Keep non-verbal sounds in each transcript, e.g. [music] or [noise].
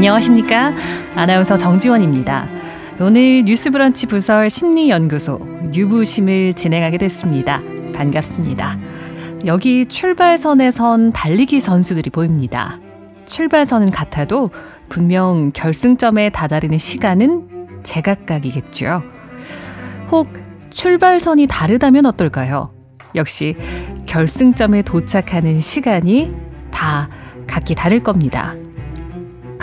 안녕하십니까? 아나운서 정지원입니다. 오늘 뉴스브런치 부설 심리연구소 뉴부심을 진행하게 됐습니다. 반갑습니다. 여기 출발선에 선 달리기 선수들이 보입니다. 출발선은 같아도 분명 결승점에 다다르는 시간은 제각각이겠죠. 혹 출발선이 다르다면 어떨까요? 역시 결승점에 도착하는 시간이 다 각기 다를 겁니다.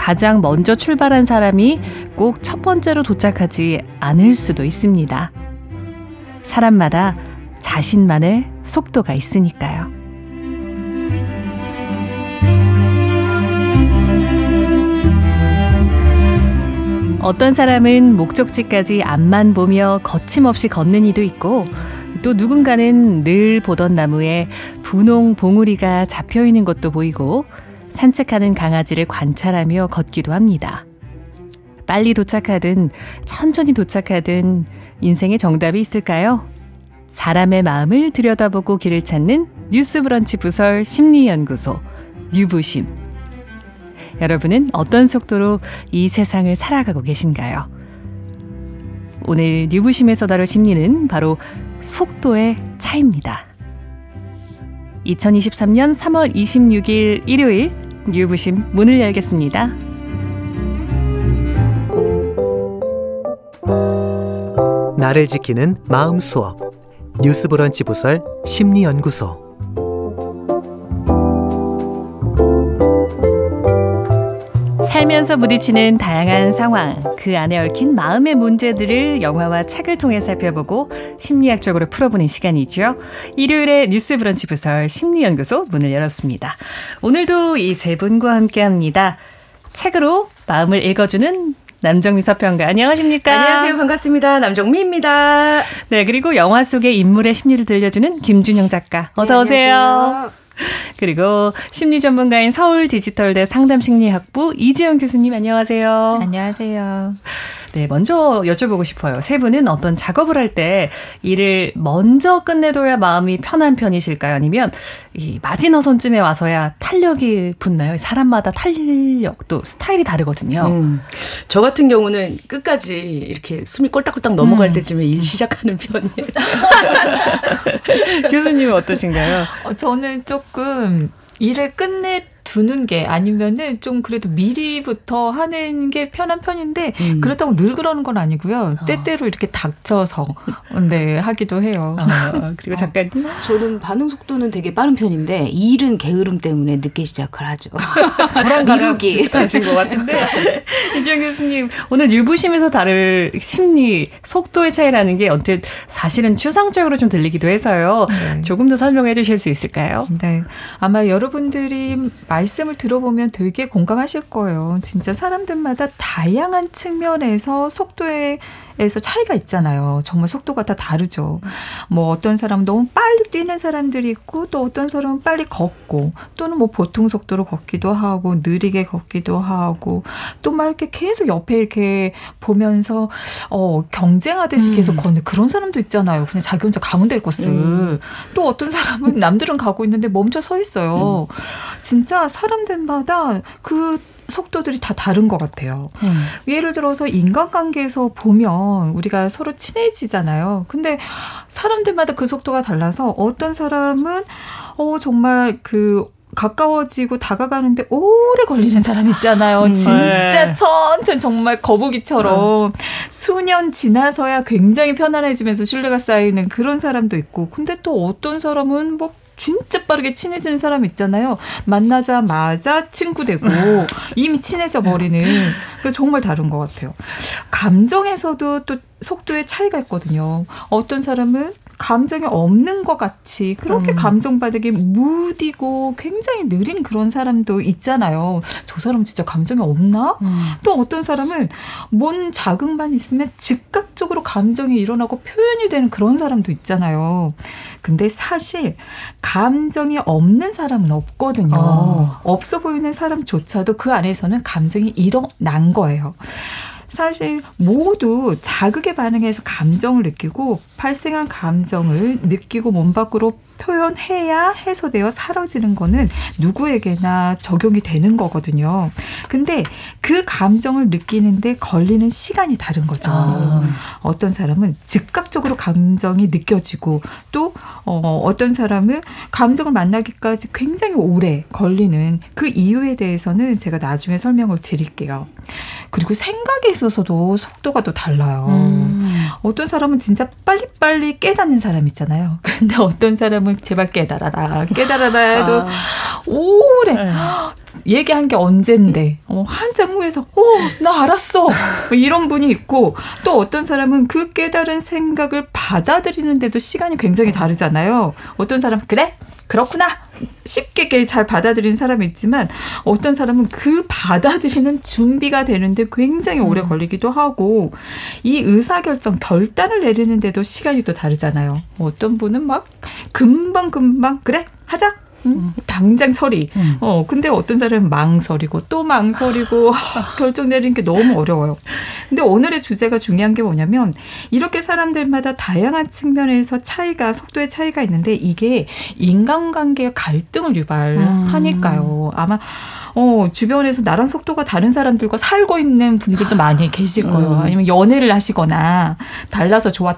가장 먼저 출발한 사람이 꼭 첫 번째로 도착하지 않을 수도 있습니다. 사람마다 자신만의 속도가 있으니까요. 어떤 사람은 목적지까지 앞만 보며 거침없이 걷는 이도 있고 또 누군가는 늘 보던 나무에 분홍 봉우리가 잡혀 있는 것도 보이고 산책하는 강아지를 관찰하며 걷기도 합니다. 빨리 도착하든 천천히 도착하든 인생의 정답이 있을까요? 사람의 마음을 들여다보고 길을 찾는 뉴스 브런치 부설 심리연구소 뉴부심. 여러분은 어떤 속도로 이 세상을 살아가고 계신가요? 오늘 뉴부심에서 다룰 심리는 바로 속도의 차입니다. 2023년 3월 26일 일요일 뉴부심 문을 열겠습니다. 나를 지키는 마음 수업 뉴스 브런치 부설 심리 연구소 살면서 부딪히는 다양한 상황, 그 안에 얽힌 마음의 문제들을 영화와 책을 통해 살펴보고 심리학적으로 풀어보는 시간이죠. 일요일에 뉴스 브런치 부설 심리연구소 문을 열었습니다. 오늘도 이 세 분과 함께 합니다. 책으로 마음을 읽어주는 남정미 서평가 안녕하십니까? 안녕하세요. 반갑습니다. 남정미입니다. 네, 그리고 영화 속의 인물의 심리를 들려주는 김준영 작가. 어서 네, 오세요. [laughs] 그리고 심리 전문가인 서울 디지털대 상담심리학부 이지영 교수님 안녕하세요. 안녕하세요. 네, 먼저 여쭤보고 싶어요. 세 분은 어떤 작업을 할 때 일을 먼저 끝내둬야 마음이 편한 편이실까요? 아니면 이 마지노선쯤에 와서야 탄력이 붙나요? 사람마다 탄력 또 스타일이 다르거든요. 음, 저 같은 경우는 끝까지 이렇게 숨이 꼴딱꼴딱 넘어갈 음. 때쯤에 일 시작하는 편이에요. [laughs] 교수님은 어떠신가요? 어, 저는 조금 일을 끝내 두는 게 아니면은 좀 그래도 미리부터 하는 게 편한 편인데 음. 그렇다고 늘 그러는 건 아니고요. 어. 때때로 이렇게 닥쳐서 [laughs] 네 하기도 해요. 어, 그리고 작가님 저는 반응 속도는 되게 빠른 편인데 일은 게으름 때문에 늦게 시작을 하죠. [laughs] 저랑 미루기 하신 것 같은데 [laughs] 이주영 교수님 오늘 유부심에서 다룰 심리 속도의 차이라는 게 언뜻 사실은 추상적으로 좀 들리기도 해서요. 네. 조금 더 설명해 주실 수 있을까요? 네, 아마 여러분들이 말 씀을 들어보면 되게 공감하실 거예요. 진짜 사람들마다 다양한 측면에서 속도에 에서 차이가 있잖아요. 정말 속도가 다 다르죠. 뭐 어떤 사람은 너무 빨리 뛰는 사람들이 있고 또 어떤 사람은 빨리 걷고 또는 뭐 보통 속도로 걷기도 하고 느리게 걷기도 하고 또 막 이렇게 계속 옆에 이렇게 보면서 어 경쟁하듯이 음. 계속 걷는 그런 사람도 있잖아요. 그냥 자기 혼자 가면 될 것을. 음. 또 어떤 사람은 남들은 가고 있는데 멈춰 서 있어요. 음. 진짜 사람들마다 그 속도들이 다 다른 것 같아요. 음. 예를 들어서 인간관계에서 보면 우리가 서로 친해지잖아요. 근데 사람들마다 그 속도가 달라서 어떤 사람은 어 정말 그 가까워지고 다가가는데 오래 걸리는 사람 있잖아요. 음. 진짜 네. 천천히 정말 거북이처럼 네. 수년 지나서야 굉장히 편안해지면서 신뢰가 쌓이는 그런 사람도 있고 근데 또 어떤 사람은 뭐 진짜 빠르게 친해지는 사람 있잖아요. 만나자마자 친구 되고 [laughs] 이미 친해져 버리는 그 정말 다른 것 같아요. 감정에서도 또 속도의 차이가 있거든요. 어떤 사람은 감정이 없는 것 같이 그렇게 음. 감정받으기 무디고 굉장히 느린 그런 사람도 있잖아요. 저 사람 진짜 감정이 없나? 음. 또 어떤 사람은 뭔 자극만 있으면 즉각적으로 감정이 일어나고 표현이 되는 그런 사람도 있잖아요. 근데 사실 감정이 없는 사람은 없거든요. 어. 없어 보이는 사람조차도 그 안에서는 감정이 일어난 거예요. 사실 모두 자극에 반응해서 감정을 느끼고 발생한 감정을 느끼고 몸 밖으로 표현해야 해소되어 사라지는 거는 누구에게나 적용이 되는 거거든요. 근데 그 감정을 느끼는데 걸리는 시간이 다른 거죠. 아. 어떤 사람은 즉각적으로 감정이 느껴지고 또 어, 어떤 사람은 감정을 만나기까지 굉장히 오래 걸리는 그 이유에 대해서는 제가 나중에 설명을 드릴게요. 그리고 생각에 있어서도 속도가 또 달라요. 음. 어떤 사람은 진짜 빨리빨리 깨닫는 사람 있잖아요. [laughs] 근데 어떤 사람은 제발 깨달아라, 깨달아라 해도 오래 네. 얘기한 게 언젠데. 어, 한참 후에서 어, 나 알았어. 뭐 이런 분이 있고 또 어떤 사람은 그 깨달은 생각을 받아들이는데도 시간이 굉장히 다르잖아요. 어떤 사람 은 그래 그렇구나 쉽게 잘 받아들이는 사람이 있지만 어떤 사람은 그 받아들이는 준비가 되는데 굉장히 오래 걸리기도 하고 이 의사결정 결단을 내리는데도 시간이 또 다르잖아요. 어떤 분은 막 금방 금방 그래 하자. 응? 당장 처리. 음. 어, 근데 어떤 사람은 망설이고 또 망설이고 [laughs] 결정 내리는 게 너무 어려워요. 근데 오늘의 주제가 중요한 게 뭐냐면 이렇게 사람들마다 다양한 측면에서 차이가 속도의 차이가 있는데 이게 인간관계의 갈등을 유발하니까요. 아마 어, 주변에서 나랑 속도가 다른 사람들과 살고 있는 분들도 많이 계실 거예요. 아니면 연애를 하시거나 달라서 좋았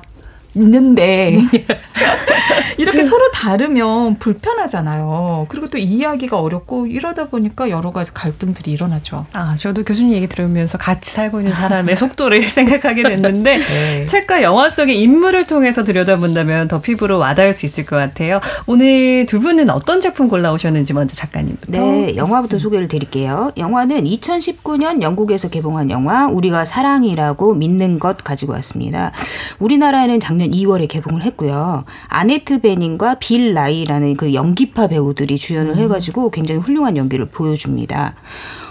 있는데 [laughs] 이렇게 서로 다르면 불편하잖아요. 그리고 또 이해하기가 어렵고 이러다 보니까 여러 가지 갈등들이 일어나죠. 아, 저도 교수님 얘기 들으면서 같이 살고 있는 사람의 [laughs] 속도를 생각하게 됐는데 [laughs] 네. 책과 영화 속의 인물을 통해서 들여다본다면 더 피부로 와닿을 수 있을 것 같아요. 오늘 두 분은 어떤 작품 골라오셨는지 먼저 작가님부터. 네, 영화부터 소개를 드릴게요. 영화는 2019년 영국에서 개봉한 영화 우리가 사랑이라고 믿는 것 가지고 왔습니다. 우리나라에는 작년 2월에 개봉을 했고요. 아네트 베닝과 빌 라이라는 그 연기파 배우들이 주연을 해가지고 굉장히 훌륭한 연기를 보여줍니다.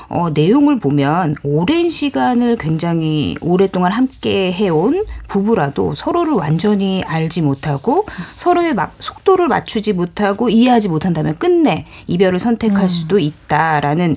어, 내용을 보면 오랜 시간을 굉장히 오랫동안 함께 해온 부부라도 서로를 완전히 알지 못하고 서로의 막 속도를 맞추지 못하고 이해하지 못한다면 끝내 이별을 선택할 수도 있다라는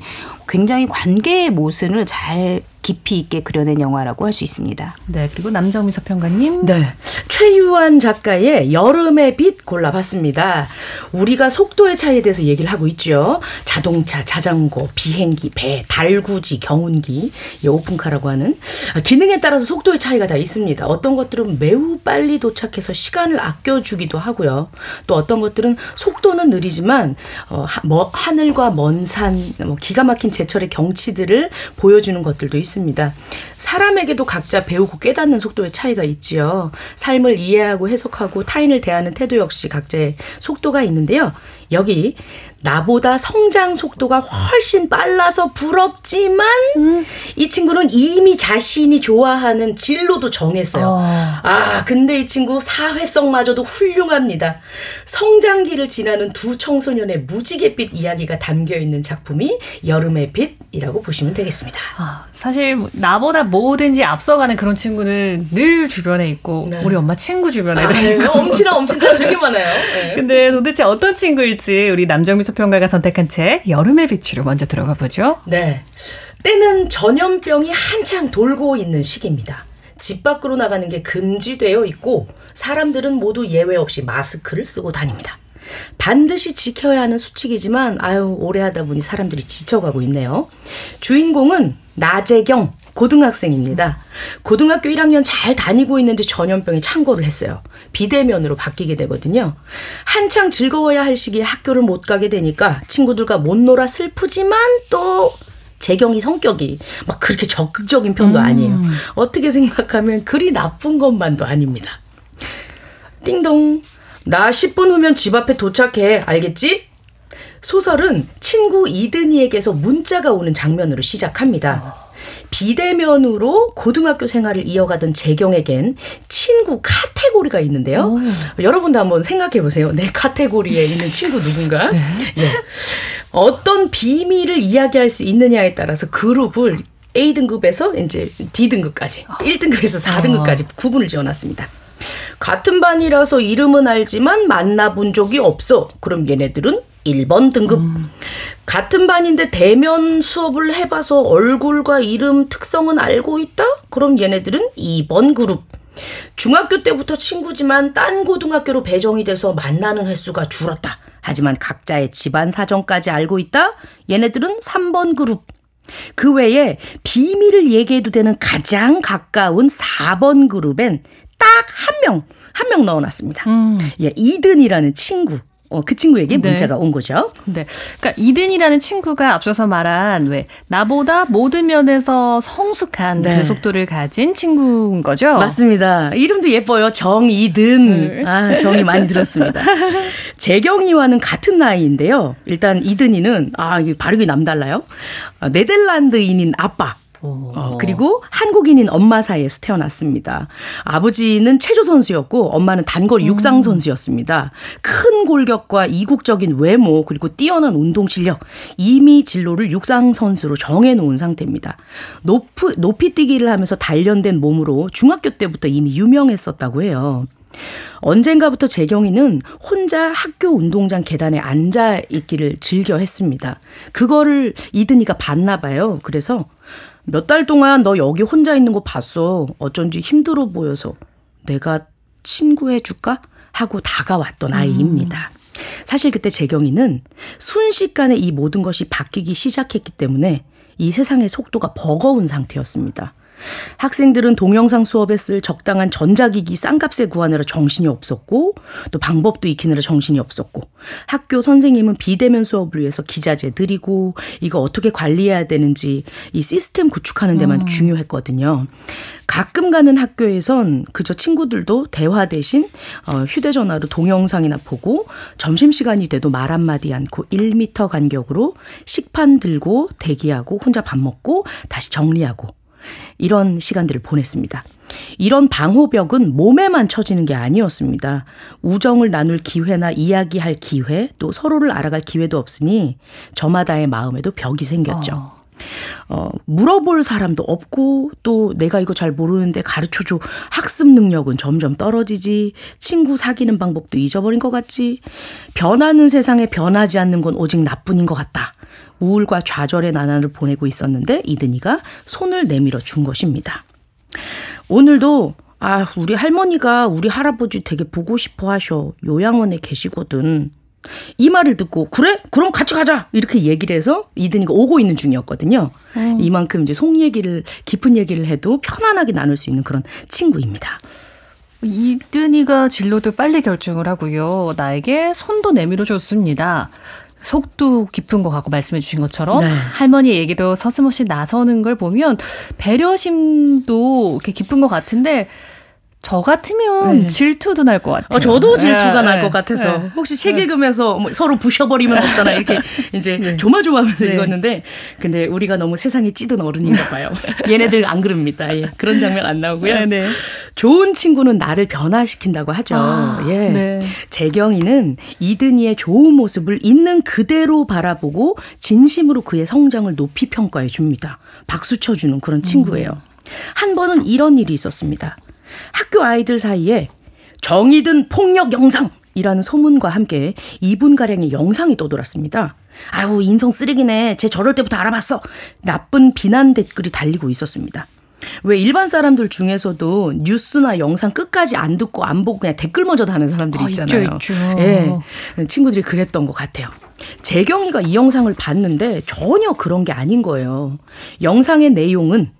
굉장히 관계의 모순을 잘 깊이 있게 그려낸 영화라고 할 수 있습니다. 네, 그리고 남정미 서평가님. 네. 최유한 작가의 여름의 빛 골라봤습니다. 우리가 속도의 차이에 대해서 얘기를 하고 있죠. 자동차, 자전거, 비행기, 배, 달구지, 경운기, 이 오픈카라고 하는 아, 기능에 따라서 속도의 차이가 다 있습니다. 어떤 것들은 매우 빨리 도착해서 시간을 아껴주기도 하고요. 또 어떤 것들은 속도는 느리지만 어, 하, 뭐, 하늘과 먼 산, 뭐 기가 막힌 제철의 경치들을 보여주는 것들도 있습니다. 사람에게도 각자 배우고 깨닫는 속도의 차이가 있지요. 삶을 이해하고 해석하고 타인을 대하는 태도 역시 각자의 속도가 있는데요. 여기 나보다 성장 속도가 훨씬 빨라서 부럽지만 이 친구는 이미 자신이 좋아하는 진로도 정했어요. 어. 아, 근데 이 친구 사회성마저도 훌륭합니다. 성장기를 지나는 두 청소년의 무지갯빛 이야기가 담겨 있는 작품이 여름의 빛이라고 보시면 되겠습니다. 아, 사실 뭐 나보다 뭐든지 앞서가는 그런 친구는 늘 주변에 있고 네. 우리 엄마 친구 주변에 아, 도 있고. 엄친아 엄친딸 되게 많아요. 네. 근데 도대체 어떤 친구일지 우리 남정미 소평가가 선택한 책 여름의 빛으로 먼저 들어가 보죠. 네. 때는 전염병이 한창 돌고 있는 시기입니다. 집 밖으로 나가는 게 금지되어 있고 사람들은 모두 예외 없이 마스크를 쓰고 다닙니다. 반드시 지켜야 하는 수칙이지만 아유 오래 하다 보니 사람들이 지쳐가고 있네요. 주인공은 나재경 고등학생입니다. 고등학교 1학년 잘 다니고 있는데 전염병에 창궐을 했어요. 비대면으로 바뀌게 되거든요. 한창 즐거워야 할 시기에 학교를 못 가게 되니까 친구들과 못 놀아 슬프지만 또 재경이 성격이 막 그렇게 적극적인 편도 아니에요. 어떻게 생각하면 그리 나쁜 것만도 아닙니다. 띵동. 나 10분 후면 집 앞에 도착해. 알겠지? 소설은 친구 이든이에게서 문자가 오는 장면으로 시작합니다. 비대면으로 고등학교 생활을 이어가던 재경에겐 친구 카테고리가 있는데요. 여러분도 한번 생각해 보세요. 내 카테고리에 있는 친구 누군가? [laughs] 예. 어떤 비밀을 이야기할 수 있느냐에 따라서 그룹을 A등급에서 이제 D등급까지, 1등급에서 4등급까지 구분을 지어놨습니다. 같은 반이라서 이름은 알지만 만나본 적이 없어. 그럼 얘네들은 1번 등급. 같은 반인데 대면 수업을 해봐서 얼굴과 이름 특성은 알고 있다? 그럼 얘네들은 2번 그룹. 중학교 때부터 친구지만 딴 고등학교로 배정이 돼서 만나는 횟수가 줄었다. 하지만 각자의 집안 사정까지 알고 있다? 얘네들은 3번 그룹. 그 외에 비밀을 얘기해도 되는 가장 가까운 4번 그룹엔 딱 한 명, 한 명 넣어놨습니다. 예, 이든이라는 친구. 어, 그 친구에게 네. 문자가 온 거죠. 네. 그러니까 이든이라는 친구가 앞서서 말한 왜 나보다 모든 면에서 성숙한 네. 그 속도를 가진 친구인 거죠. 맞습니다. 이름도 예뻐요. 정이든. 네. 아, 정이 많이 들었습니다. 재경이와는 같은 나이인데요. 일단 이든이는, 아, 이게 발음이 남달라요. 아, 네덜란드인인 아빠. 어, 그리고 한국인인 엄마 사이에서 태어났습니다. 아버지는 체조 선수였고 엄마는 단거리 육상 선수였습니다. 큰 골격과 이국적인 외모 그리고 뛰어난 운동 실력 이미 진로를 육상 선수로 정해 놓은 상태입니다. 높이, 높이 뛰기를 하면서 단련된 몸으로 중학교 때부터 이미 유명했었다고 해요. 언젠가부터 재경이는 혼자 학교 운동장 계단에 앉아 있기를 즐겨 했습니다. 그거를 이든이가 봤나 봐요. 그래서 몇 달 동안 너 여기 혼자 있는 거 봤어. 어쩐지 힘들어 보여서 내가 친구해 줄까? 하고 다가왔던 아이입니다. 사실 그때 재경이는 순식간에 이 모든 것이 바뀌기 시작했기 때문에 이 세상의 속도가 버거운 상태였습니다. 학생들은 동영상 수업에 쓸 적당한 전자기기 싼값에 구하느라 정신이 없었고 또 방법도 익히느라 정신이 없었고 학교 선생님은 비대면 수업을 위해서 기자재 드리고 이거 어떻게 관리해야 되는지 이 시스템 구축하는 데만 중요했거든요. 가끔 가는 학교에선 그저 친구들도 대화 대신 어, 휴대전화로 동영상이나 보고 점심시간이 돼도 말 한마디 않고 1미터 간격으로 식판 들고 대기하고 혼자 밥 먹고 다시 정리하고 이런 시간들을 보냈습니다. 이런 방호벽은 몸에만 쳐지는 게 아니었습니다. 우정을 나눌 기회나 이야기할 기회, 또 서로를 알아갈 기회도 없으니 저마다의 마음에도 벽이 생겼죠. 어, 물어볼 사람도 없고 또 내가 이거 잘 모르는데 가르쳐줘 학습 능력은 점점 떨어지지 친구 사귀는 방법도 잊어버린 것 같지 변하는 세상에 변하지 않는 건 오직 나뿐인 것 같다 우울과 좌절의 나날을 보내고 있었는데 이든이가 손을 내밀어 준 것입니다 오늘도 아 우리 할머니가 우리 할아버지 되게 보고 싶어 하셔 요양원에 계시거든 이 말을 듣고 그래? 그럼 같이 가자 이렇게 얘기를 해서 이든이가 오고 있는 중이었거든요. 이만큼 이제 속 얘기를 깊은 얘기를 해도 편안하게 나눌 수 있는 그런 친구입니다. 이든이가 진로도 빨리 결정을 하고요. 나에게 손도 내밀어 줬습니다. 속도 깊은 것 같고 말씀해 주신 것처럼 네. 할머니 얘기도 서슴없이 나서는 걸 보면 배려심도 이렇게 깊은 것 같은데 저 같으면 네. 질투도 날 것 같아요. 어, 저도 질투가 네, 날것 네. 같아서 네. 혹시 책 읽으면서 뭐 서로 부셔버리면 어떠나 이렇게 [laughs] 이제 조마조마하면서 네. 읽었는데 근데 우리가 너무 세상에 찌든 어른인가 봐요. [laughs] 얘네들 안 그럽니다. 예. 그런 장면 안 나오고요. 네, 네. 좋은 친구는 나를 변화시킨다고 하죠. 아, 예. 네. 재경이는 이든이의 좋은 모습을 있는 그대로 바라보고 진심으로 그의 성장을 높이 평가해 줍니다. 박수 쳐주는 그런 친구예요. 한 번은 이런 일이 있었습니다. 학교 아이들 사이에 정의든 폭력 영상이라는 소문과 함께 2분가량의 영상이 떠돌았습니다. 아유, 인성 쓰레기네. 쟤 저럴 때부터 알아봤어. 나쁜 비난 댓글이 달리고 있었습니다. 왜 일반 사람들 중에서도 뉴스나 영상 끝까지 안 듣고 안 보고 그냥 댓글 먼저 다는 사람들이 아, 있죠, 있잖아요. 있죠. 예. 친구들이 그랬던 것 같아요. 재경이가 이 영상을 봤는데 전혀 그런 게 아닌 거예요. 영상의 내용은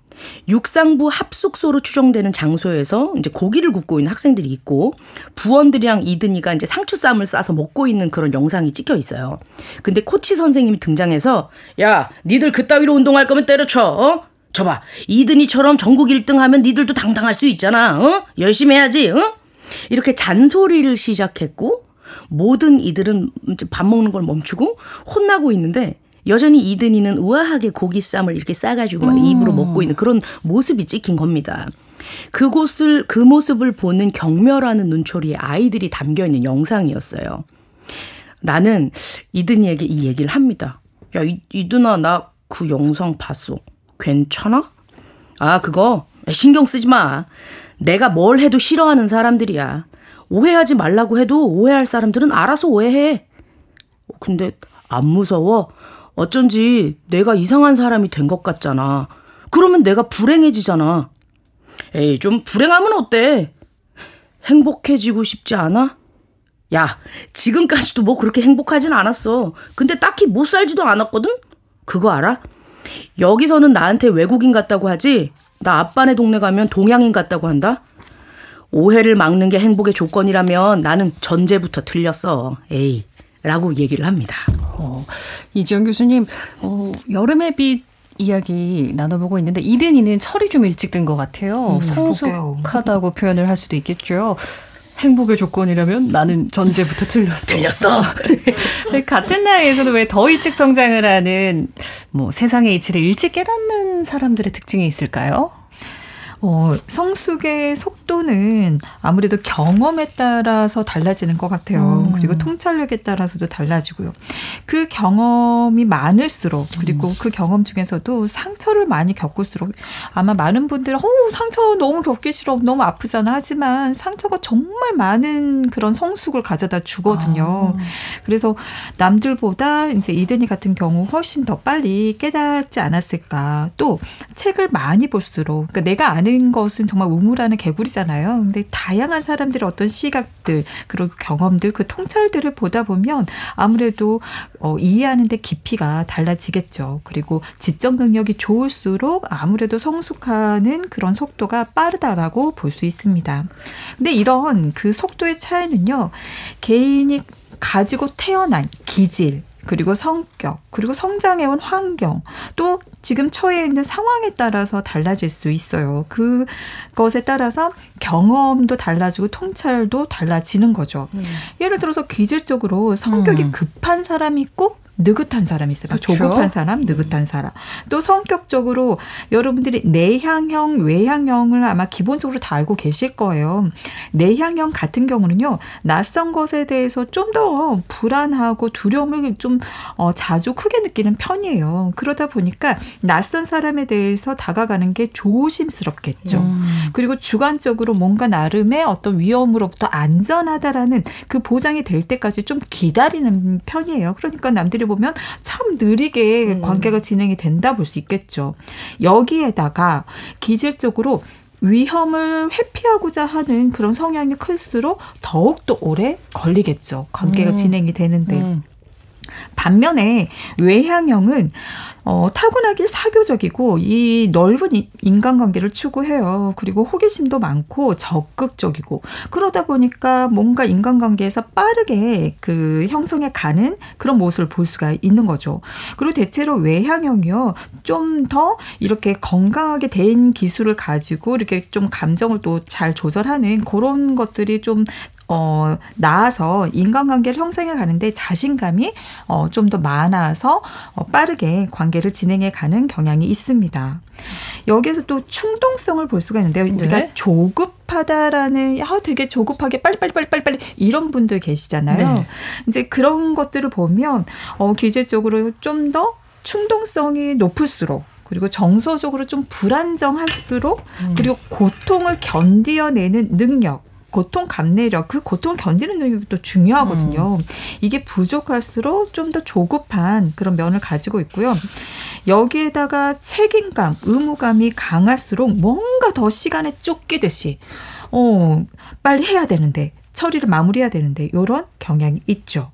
육상부 합숙소로 추정되는 장소에서 이제 고기를 굽고 있는 학생들이 있고 부원들이랑 이든이가 이제 상추 쌈을 싸서 먹고 있는 그런 영상이 찍혀 있어요. 근데 코치 선생님이 등장해서 야, 니들 그따위로 운동할 거면 때려쳐. 어? 저봐. 이든이처럼 전국 1등 하면 니들도 당당할 수 있잖아. 어? 열심히 해야지. 어? 이렇게 잔소리를 시작했고 모든 이들은 밥 먹는 걸 멈추고 혼나고 있는데 여전히 이든이는 우아하게 고기쌈을 이렇게 싸가지고 막 입으로 먹고 있는 그런 모습이 찍힌 겁니다. 그곳을 그 모습을 보는 경멸하는 눈초리에 아이들이 담겨 있는 영상이었어요. 나는 이든이에게 이 얘기를 합니다. 야 이, 이든아 나 그 영상 봤어. 괜찮아? 아 그거 신경 쓰지 마. 내가 뭘 해도 싫어하는 사람들이야. 오해하지 말라고 해도 오해할 사람들은 알아서 오해해. 근데 안 무서워? 어쩐지 내가 이상한 사람이 된 것 같잖아. 그러면 내가 불행해지잖아. 에이, 좀 불행하면 어때? 행복해지고 싶지 않아? 야, 지금까지도 뭐 그렇게 행복하진 않았어. 근데 딱히 못 살지도 않았거든? 그거 알아? 여기서는 나한테 외국인 같다고 하지? 나 아빠네 동네 가면 동양인 같다고 한다? 오해를 막는 게 행복의 조건이라면 나는 전제부터 틀렸어. 에이. 라고 얘기를 합니다. 어, 이지영 교수님, 어, 여름의 빛 이야기 나눠보고 있는데 이든이는 철이 좀 일찍 든 것 같아요. 음, 성숙하다고 표현을 할 수도 있겠죠. 행복의 조건이라면 나는 전제부터 틀렸어. 틀렸어. [laughs] 같은 나이에서도 왜 더 일찍 성장을 하는 뭐 세상의 이치를 일찍 깨닫는 사람들의 특징이 있을까요? 어, 성숙의 속도는 아무래도 경험에 따라서 달라지는 것 같아요. 음. 그리고 통찰력에 따라서도 달라지고요. 그 경험이 많을수록 그리고 음. 그 경험 중에서도 상처를 많이 겪을수록 아마 많은 분들은 어, 상처 너무 겪기 싫어. 너무 아프잖아. 하지만 상처가 정말 많은 그런 성숙을 가져다 주거든요. 아. 그래서 남들보다 이제 이든이 같은 경우 훨씬 더 빨리 깨닫지 않았을까. 또 책을 많이 볼수록 그러니까 내가 아는 다른 것은 정말 우물하는 개구리잖아요. 근데 다양한 사람들의 어떤 시각들 그리고 경험들 그 통찰들을 보다 보면 아무래도 어, 이해하는데 깊이가 달라지겠죠. 그리고 지적 능력이 좋을수록 아무래도 성숙하는 그런 속도가 빠르다라고 볼 수 있습니다. 근데 이런 그 속도의 차이는요 개인이 가지고 태어난 기질 그리고 성격, 그리고 성장해온 환경, 또 지금 처해 있는 상황에 따라서 달라질 수 있어요. 그것에 따라서 경험도 달라지고 통찰도 달라지는 거죠. 음. 예를 들어서 기질적으로 성격이 음. 급한 사람이 있고 느긋한 사람이 있어요. 그렇죠? 조급한 사람, 느긋한 사람. 또 성격적으로 여러분들이 내향형, 외향형을 아마 기본적으로 다 알고 계실 거예요. 내향형 같은 경우는요, 낯선 것에 대해서 좀 더 불안하고 두려움을 좀 어, 자주 크게 느끼는 편이에요. 그러다 보니까 낯선 사람에 대해서 다가가는 게 조심스럽겠죠. 음. 그리고 주관적으로 뭔가 나름의 어떤 위험으로부터 안전하다라는 그 보장이 될 때까지 좀 기다리는 편이에요. 그러니까 남들이 보면 참 느리게 음. 관계가 진행이 된다 볼 수 있겠죠. 여기에다가 기질적으로 위험을 회피하고자 하는 그런 성향이 클수록 더욱더 오래 걸리겠죠. 관계가 음. 진행이 되는데. 음. 반면에 외향형은 어, 타고나길 사교적이고 이 넓은 인간관계를 추구해요. 그리고 호기심도 많고 적극적이고 그러다 보니까 뭔가 인간관계에서 빠르게 그 형성해 가는 그런 모습을 볼 수가 있는 거죠. 그리고 대체로 외향형이요. 좀 더 이렇게 건강하게 된 기술을 가지고 이렇게 좀 감정을 또 잘 조절하는 그런 것들이 좀 어, 나아서 인간관계를 형성해 가는데 자신감이 어, 좀 더 많아서 어, 빠르게 관계 를 진행해 가는 경향이 있습니다. 여기에서 또 충동성을 볼 수가 있는데요. 네. 우리가 조급하다라는 아 되게 조급하게 빨리 빨리 빨리 빨리 빨리 이런 분들 계시잖아요. 네. 이제 그런 것들을 보면 어 기질적으로 좀 더 충동성이 높을수록 그리고 정서적으로 좀 불안정할수록 음. 그리고 고통을 견디어내는 능력 고통 감내력, 그 고통 견디는 능력이 또 중요하거든요. 음. 이게 부족할수록 좀 더 조급한 그런 면을 가지고 있고요. 여기에다가 책임감, 의무감이 강할수록 뭔가 더 시간에 쫓기듯이, 어, 빨리 해야 되는데, 처리를 마무리해야 되는데, 이런 경향이 있죠.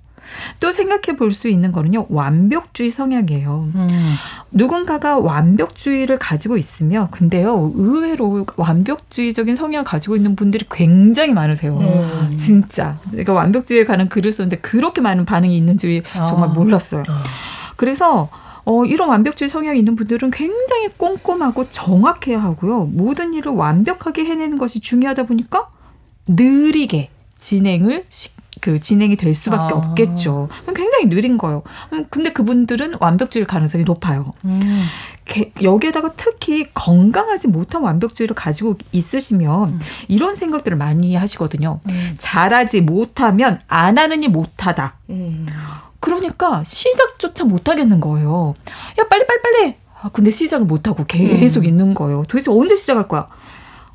또 생각해 볼 수 있는 거는요, 완벽주의 성향이에요. 음. 누군가가 완벽주의를 가지고 있으며, 근데요, 의외로 완벽주의적인 성향을 가지고 있는 분들이 굉장히 많으세요. 음. 진짜. 제가 완벽주의에 관한 글을 썼는데, 그렇게 많은 반응이 있는지 정말 아. 몰랐어요. 아. 그래서, 어, 이런 완벽주의 성향이 있는 분들은 굉장히 꼼꼼하고 정확해야 하고요. 모든 일을 완벽하게 해내는 것이 중요하다 보니까 느리게 진행을 시 그 진행이 될 수밖에 아. 없겠죠. 굉장히 느린 거예요. 음, 근데 그분들은 완벽주의 가능성이 높아요. 음. 여기에다가 특히 건강하지 못한 완벽주의를 가지고 있으시면 음. 이런 생각들을 많이 하시거든요. 음. 잘하지 못하면 안 하느니 못하다. 음. 그러니까 시작조차 못하겠는 거예요. 야 빨리 빨리 빨리. 아, 근데 시작을 못하고 계속 음. 있는 거예요. 도대체 언제 시작할 거야?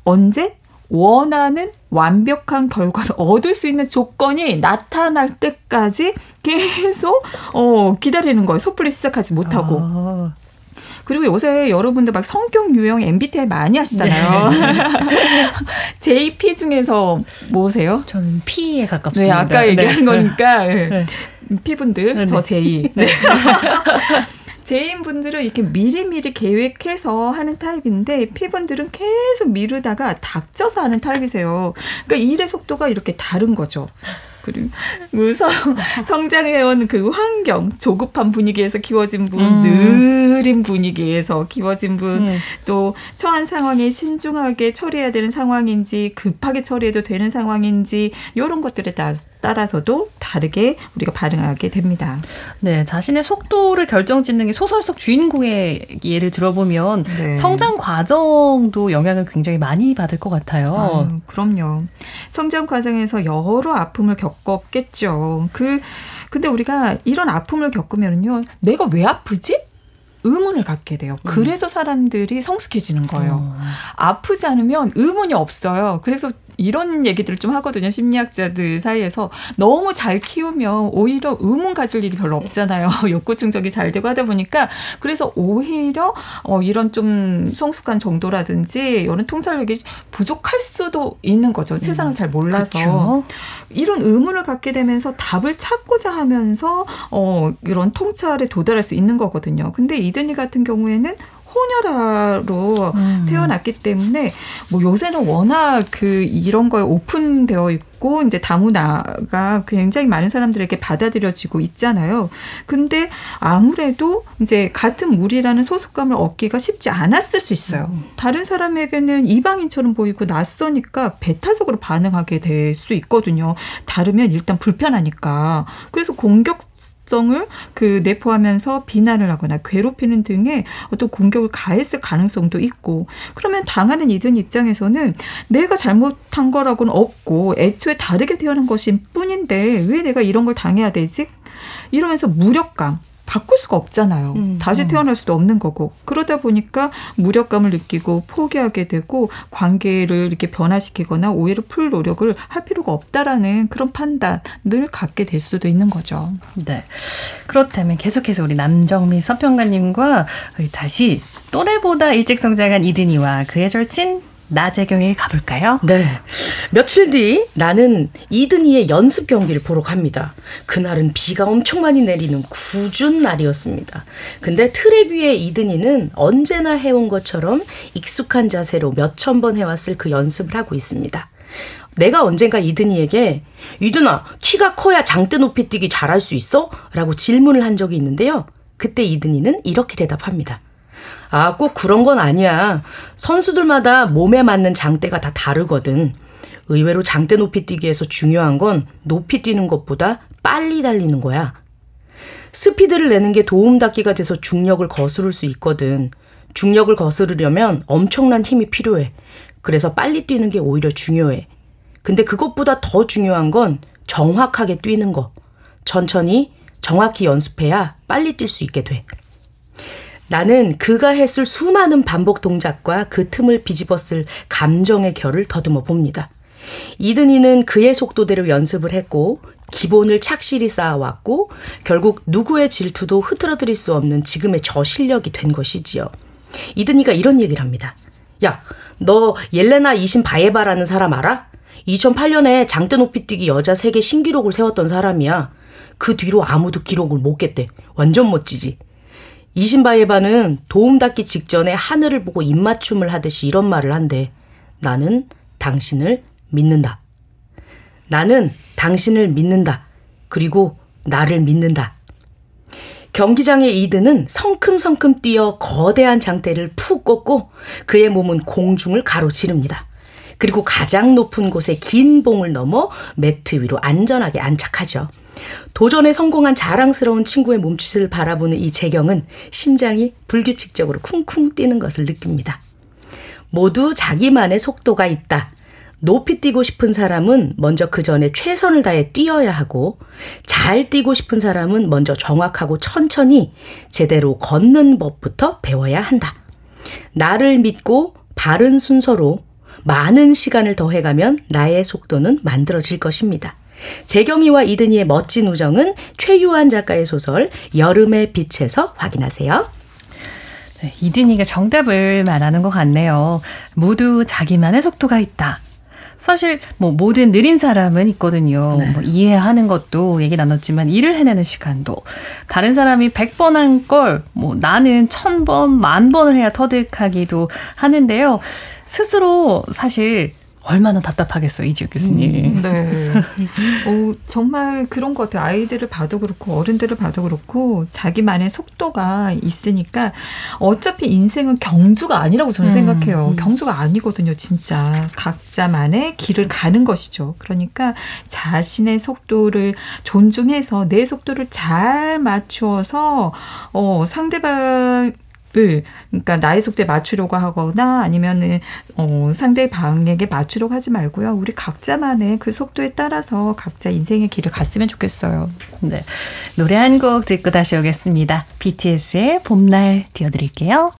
언제 원하는 완벽한 결과를 얻을 수 있는 조건이 나타날 때까지 계속 어 기다리는 거예요. 섣불리 시작하지 못하고. 아. 그리고 요새 여러분들 막 성격 유형 MBTI 많이 하시잖아요. 네. [laughs] JP 중에서 뭐세요? 저는 P에 가깝습니다. 네, 아까 얘기한 네. 거니까. 네. P분들, 네. 저 J. 네. [laughs] 제인분들은 이렇게 미리미리 계획해서 하는 타입인데 P분들은 계속 미루다가 닥쳐서 하는 타입이세요. 그러니까 일의 속도가 이렇게 다른 거죠. 그리고 무성 [laughs] 성장해온 그 환경 조급한 분위기에서 키워진 분 음. 느린 분위기에서 키워진 분또 음. 처한 상황에 신중하게 처리해야 되는 상황인지 급하게 처리해도 되는 상황인지 이런 것들에 따라서도 다르게 우리가 반응하게 됩니다. 네, 자신의 속도를 결정짓는 게 소설 속 주인공의 예를 들어보면 네. 성장 과정도 영향을 굉장히 많이 받을 것 같아요. 아유, 그럼요. 성장 과정에서 여러 아픔을 겪 겪었겠죠. 그 근데 우리가 이런 아픔을 겪으면요, 내가 왜 아프지? 의문을 갖게 돼요. 음. 그래서 사람들이 성숙해지는 거예요. 어. 아프지 않으면 의문이 없어요. 그래서 이런 얘기들을 좀 하거든요. 심리학자들 사이에서 너무 잘 키우면 오히려 의문 가질 일이 별로 없잖아요. [laughs] 욕구 충족이 잘 되고 하다 보니까 그래서 오히려 어 이런 좀 성숙한 정도라든지 이런 통찰력이 부족할 수도 있는 거죠. 세상을 음. 잘 몰라서 그쵸? 이런 의문을 갖게 되면서 답을 찾고자 하면서 어 이런 통찰에 도달할 수 있는 거거든요. 근데 이든이 같은 경우에는 호녀라로 음. 태어났기 때문에 뭐 요새는 워낙 그 이런 거에 오픈되어 있고 이제 다문화가 굉장히 많은 사람들에게 받아들여지고 있잖아요. 근데 아무래도 이제 같은 물이라는 소속감을 얻기가 쉽지 않았을 수 있어요. 음. 다른 사람에게는 이방인처럼 보이고 낯서니까 배타적으로 반응하게 될 수 있거든요. 다르면 일단 불편하니까. 그래서 공격 정을 그 내포하면서 비난을 하거나 괴롭히는 등의 어떤 공격을 가했을 가능성도 있고 그러면 당하는 이들 입장에서는 내가 잘못한 거라고는 없고 애초에 다르게 태어난 것인 뿐인데 왜 내가 이런 걸 당해야 되지? 이러면서 무력감 바꿀 수가 없잖아요. 음, 다시 음. 태어날 수도 없는 거고. 그러다 보니까 무력감을 느끼고 포기하게 되고 관계를 이렇게 변화시키거나 오해를 풀 노력을 할 필요가 없다라는 그런 판단을 갖게 될 수도 있는 거죠. 네. 그렇다면 계속해서 우리 남정미 서평가님과 다시 또래보다 일찍 성장한 이든이와 그의 절친 나재경에 가볼까요? 네. 며칠 뒤 나는 이든이의 연습 경기를 보러 갑니다. 그날은 비가 엄청 많이 내리는 궂은 날이었습니다. 근데 트랙 위에 이든이는 언제나 해온 것처럼 익숙한 자세로 몇천 번 해왔을 그 연습을 하고 있습니다. 내가 언젠가 이든이에게 이든아 키가 커야 장대 높이 뛰기 잘할 수 있어? 라고 질문을 한 적이 있는데요. 그때 이든이는 이렇게 대답합니다. 아, 꼭 그런 건 아니야. 선수들마다 몸에 맞는 장대가 다 다르거든. 의외로 장대 높이 뛰기에서 중요한 건 높이 뛰는 것보다 빨리 달리는 거야. 스피드를 내는 게 도움 닫기가 돼서 중력을 거스를 수 있거든. 중력을 거스르려면 엄청난 힘이 필요해. 그래서 빨리 뛰는 게 오히려 중요해. 근데 그것보다 더 중요한 건 정확하게 뛰는 거. 천천히 정확히 연습해야 빨리 뛸 수 있게 돼. 나는 그가 했을 수많은 반복 동작과 그 틈을 비집었을 감정의 결을 더듬어 봅니다. 이든이는 그의 속도대로 연습을 했고 기본을 착실히 쌓아왔고 결국 누구의 질투도 흐트러뜨릴 수 없는 지금의 저 실력이 된 것이지요. 이든이가 이런 얘기를 합니다. 야, 너 옐레나 이신 바예바라는 사람 알아? 2008년에 장대 높이 뛰기 여자 세계 신기록을 세웠던 사람이야. 그 뒤로 아무도 기록을 못 깼대. 완전 멋지지. 이신바예바는 도움 닫기 직전에 하늘을 보고 입맞춤을 하듯이 이런 말을 한대. 나는 당신을 믿는다. 나는 당신을 믿는다. 그리고 나를 믿는다. 경기장의 이드는 성큼성큼 뛰어 거대한 장대를 푹 꽂고 그의 몸은 공중을 가로지릅니다. 그리고 가장 높은 곳에 긴 봉을 넘어 매트 위로 안전하게 안착하죠. 도전에 성공한 자랑스러운 친구의 몸짓을 바라보는 이 재경은 심장이 불규칙적으로 쿵쿵 뛰는 것을 느낍니다. 모두 자기만의 속도가 있다. 높이 뛰고 싶은 사람은 먼저 그 전에 최선을 다해 뛰어야 하고, 잘 뛰고 싶은 사람은 먼저 정확하고 천천히 제대로 걷는 법부터 배워야 한다. 나를 믿고 바른 순서로 많은 시간을 더해가면 나의 속도는 만들어질 것입니다. 재경이와 이든이의 멋진 우정은 최유한 작가의 소설 여름의 빛에서 확인하세요. 네, 이든이가 정답을 말하는 것 같네요. 모두 자기만의 속도가 있다. 사실 뭐 모든 느린 사람은 있거든요. 네. 뭐 이해하는 것도 얘기 나눴지만 일을 해내는 시간도 다른 사람이 100번 한 걸 뭐 나는 1000번, 만 번을 해야 터득하기도 하는데요. 스스로 사실 얼마나 답답하겠어요, 이지혁 교수님. 음, 네. [laughs] 오, 정말 그런 것 같아요. 아이들을 봐도 그렇고, 어른들을 봐도 그렇고, 자기만의 속도가 있으니까, 어차피 인생은 경주가 아니라고 저는 음, 생각해요. 음. 경주가 아니거든요, 진짜. 각자만의 길을 가는 것이죠. 그러니까 자신의 속도를 존중해서 내 속도를 잘 맞추어서, 어, 상대방, 을 그러니까 나의 속도에 맞추려고 하거나 아니면은 어 상대방에게 맞추려고 하지 말고요. 우리 각자만의 그 속도에 따라서 각자 인생의 길을 갔으면 좋겠어요. 네. 노래 한 곡 듣고 다시 오겠습니다. BTS의 봄날 띄워 드릴게요.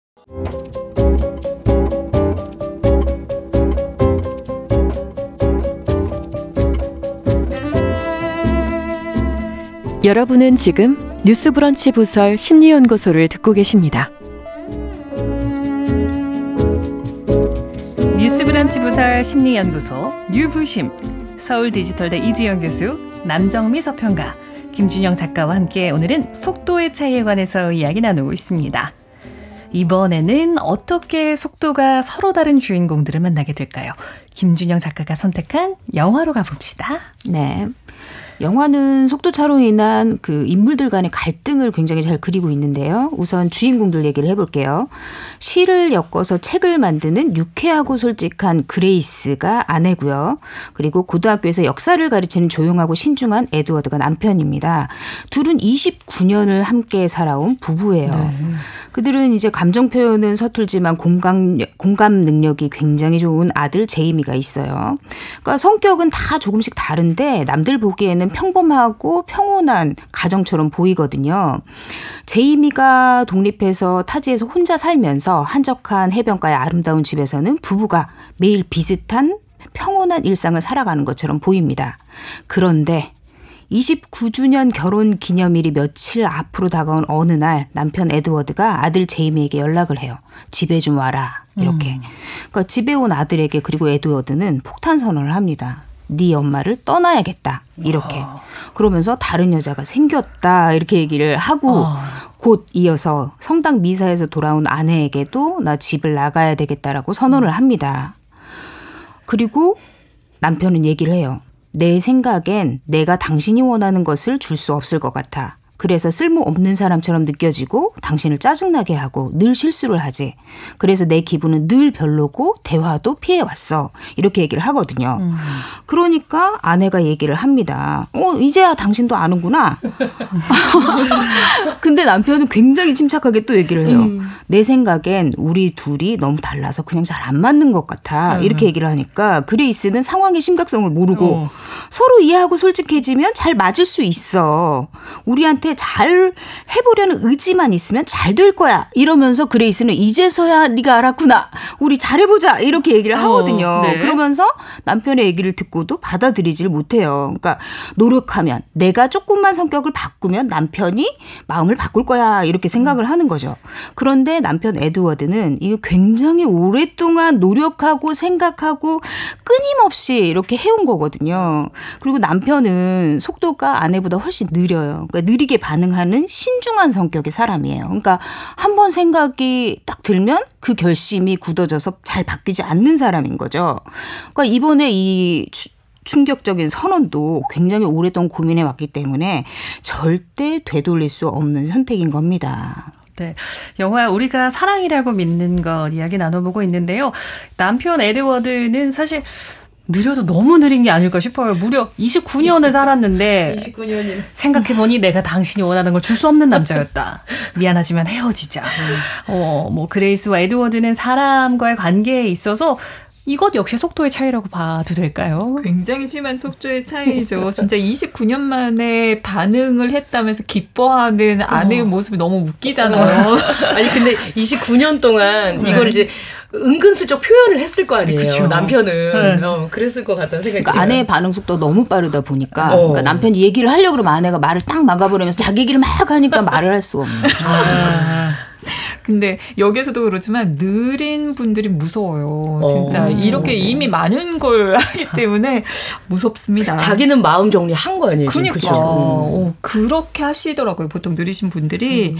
여러분은 지금 뉴스브런치 부설 심리연구소를 듣고 계십니다. 뉴스브런치 부설 심리연구소 뉴부심 서울디지털대 이지영 교수 남정미 서평가 김준영 작가와 함께 오늘은 속도의 차이에 관해서 이야기 나누고 있습니다. 이번에는 어떻게 속도가 서로 다른 주인공들을 만나게 될까요? 김준영 작가가 선택한 영화로 가봅시다. 네. 영화는 속도차로 인한 그 인물들 간의 갈등을 굉장히 잘 그리고 있는데요. 우선 주인공들 얘기를 해볼게요. 시를 엮어서 책을 만드는 유쾌하고 솔직한 그레이스가 아내고요. 그리고 고등학교에서 역사를 가르치는 조용하고 신중한 에드워드가 남편입니다. 둘은 29년을 함께 살아온 부부예요. 네. 그들은 이제 감정 표현은 서툴지만 공감 공감 능력이 굉장히 좋은 아들 제이미가 있어요. 그러니까 성격은 다 조금씩 다른데 남들 보기에는 평범하고 평온한 가정처럼 보이거든요. 제이미가 독립해서 타지에서 혼자 살면서 한적한 해변가의 아름다운 집에서는 부부가 매일 비슷한 평온한 일상을 살아가는 것처럼 보입니다. 그런데 29주년 결혼 기념일이 며칠 앞으로 다가온 어느 날 남편 에드워드가 아들 제이미에게 연락을 해요. 집에 좀 와라. 이렇게. 음. 그러니까 집에 온 아들에게 그리고 에드워드는 폭탄 선언을 합니다. 네 엄마를 떠나야겠다. 이렇게. 어. 그러면서 다른 여자가 생겼다. 이렇게 얘기를 하고 어. 곧 이어서 성당 미사에서 돌아온 아내에게도 나 집을 나가야 되겠다라고 선언을 합니다. 그리고 남편은 얘기를 해요. 내 생각엔 내가 당신이 원하는 것을 줄 수 없을 것 같아. 그래서 쓸모없는 사람처럼 느껴지고 당신을 짜증나게 하고 늘 실수를 하지. 그래서 내 기분은 늘 별로고 대화도 피해 왔어. 이렇게 얘기를 하거든요. 음. 그러니까 아내가 얘기를 합니다. 어, 이제야 당신도 아는구나. [laughs] 근데 남편은 굉장히 침착하게 또 얘기를 해요. 음. 내 생각엔 우리 둘이 너무 달라서 그냥 잘 안 맞는 것 같아. 음. 이렇게 얘기를 하니까 그레이스는 상황의 심각성을 모르고 어. 서로 이해하고 솔직해지면 잘 맞을 수 있어. 우리한테 나한테 잘 해보려는 의지만 있으면 잘 될 거야. 이러면서 그레이스는 이제서야 네가 알았구나. 우리 잘해보자. 이렇게 얘기를 어, 하거든요. 어, 네. 그러면서 남편의 얘기를 듣고도 받아들이질 못해요. 그러니까 노력하면 내가 조금만 성격을 바꾸면 남편이 마음을 바꿀 거야. 이렇게 생각을 하는 거죠. 그런데 남편 에드워드는 이거 굉장히 오랫동안 노력하고 생각하고 끊임없이 이렇게 해온 거거든요. 그리고 남편은 속도가 아내보다 훨씬 느려요. 그러니까 느리게 느리게 반응하는 신중한 성격의 사람이에요. 그러니까 한 번 생각이 딱 들면 그 결심이 굳어져서 잘 바뀌지 않는 사람인 거죠. 그러니까 이번에 이 충격적인 선언도 굉장히 오랫동안 고민해 왔기 때문에 절대 되돌릴 수 없는 선택인 겁니다. 네. 영화 우리가 사랑이라고 믿는 것 이야기 나눠보고 있는데요. 남편 에드워드는 사실 느려도 너무 느린 게 아닐까 싶어요. 무려 29년을 살았는데 29년이 생각해보니 내가 당신이 원하는 걸 줄 수 없는 남자였다. [laughs] 미안하지만 헤어지자. 어, 뭐 그레이스와 에드워드는 사람과의 관계에 있어서 이것 역시 속도의 차이라고 봐도 될까요? 굉장히 심한 속도의 차이죠. 진짜 29년 만에 반응을 했다면서 기뻐하는 아내의 어. 모습이 너무 웃기잖아요. [laughs] 아니 근데 29년 동안 이걸 네. 이제 은근슬쩍 표현을 했을 거 아니에요. 그쵸. 남편은 네. 어, 그랬을 것 같다는 생각이 그러니까 들어요. 아내의 반응 속도가 너무 빠르다 보니까 어. 그러니까 남편이 얘기를 하려고 그러면 아내가 말을 딱 막아버리면서 자기 얘기를 막 하니까 말을 할 수가 없는 거죠. 아, 근데 여기서도 그렇지만 느린 분들이 무서워요. 진짜 어, 이렇게 맞아요. 이미 많은 걸 [laughs] 하기 때문에 무섭습니다. 자기는 마음 정리한 거 아니에요? 지금, 그니까 그죠? 어, 그렇게 하시더라고요. 보통 느리신 분들이. 음.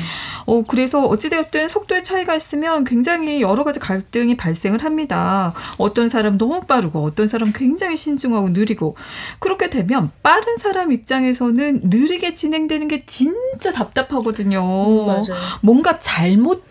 어 그래서 어찌되었든 속도의 차이가 있으면 굉장히 여러 가지 갈등이 발생을 합니다. 어떤 사람 너무 빠르고 어떤 사람 굉장히 신중하고 느리고 그렇게 되면 빠른 사람 입장에서는 느리게 진행되는 게 진짜 답답하거든요. 음, 맞아요. 뭔가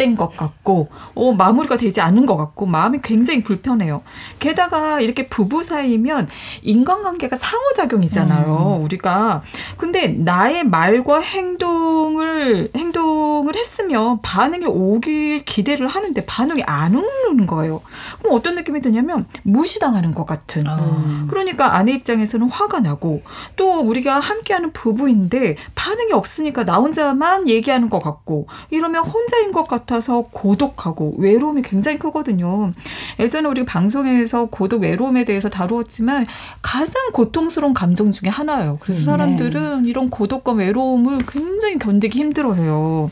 잘못된 것 같고, 어, 마무리가 되지 않은 것 같고, 마음이 굉장히 불편해요. 게다가 이렇게 부부 사이면 인간관계가 상호작용이잖아요, 우리가. 근데 나의 말과 행동을, 행동을 했으면 반응이 오길 기대를 하는데 반응이 안 오는 거예요. 그럼 어떤 느낌이 드냐면 무시당하는 것 같은. 아. 그러니까 아내 입장에서는 화가 나고 또 우리가 함께하는 부부인데 반응이 없으니까 나 혼자만 얘기하는 것 같고 이러면 혼자인 것 같아 서 고독하고 외로움이 굉장히 크거든요. 예전에 우리 방송에서 고독 외로움에 대해서 다루었지만 가장 고통스러운 감정 중에 하나예요. 그래서 음, 사람들은 이런 고독과 외로움을 굉장히 견디기 힘들어해요.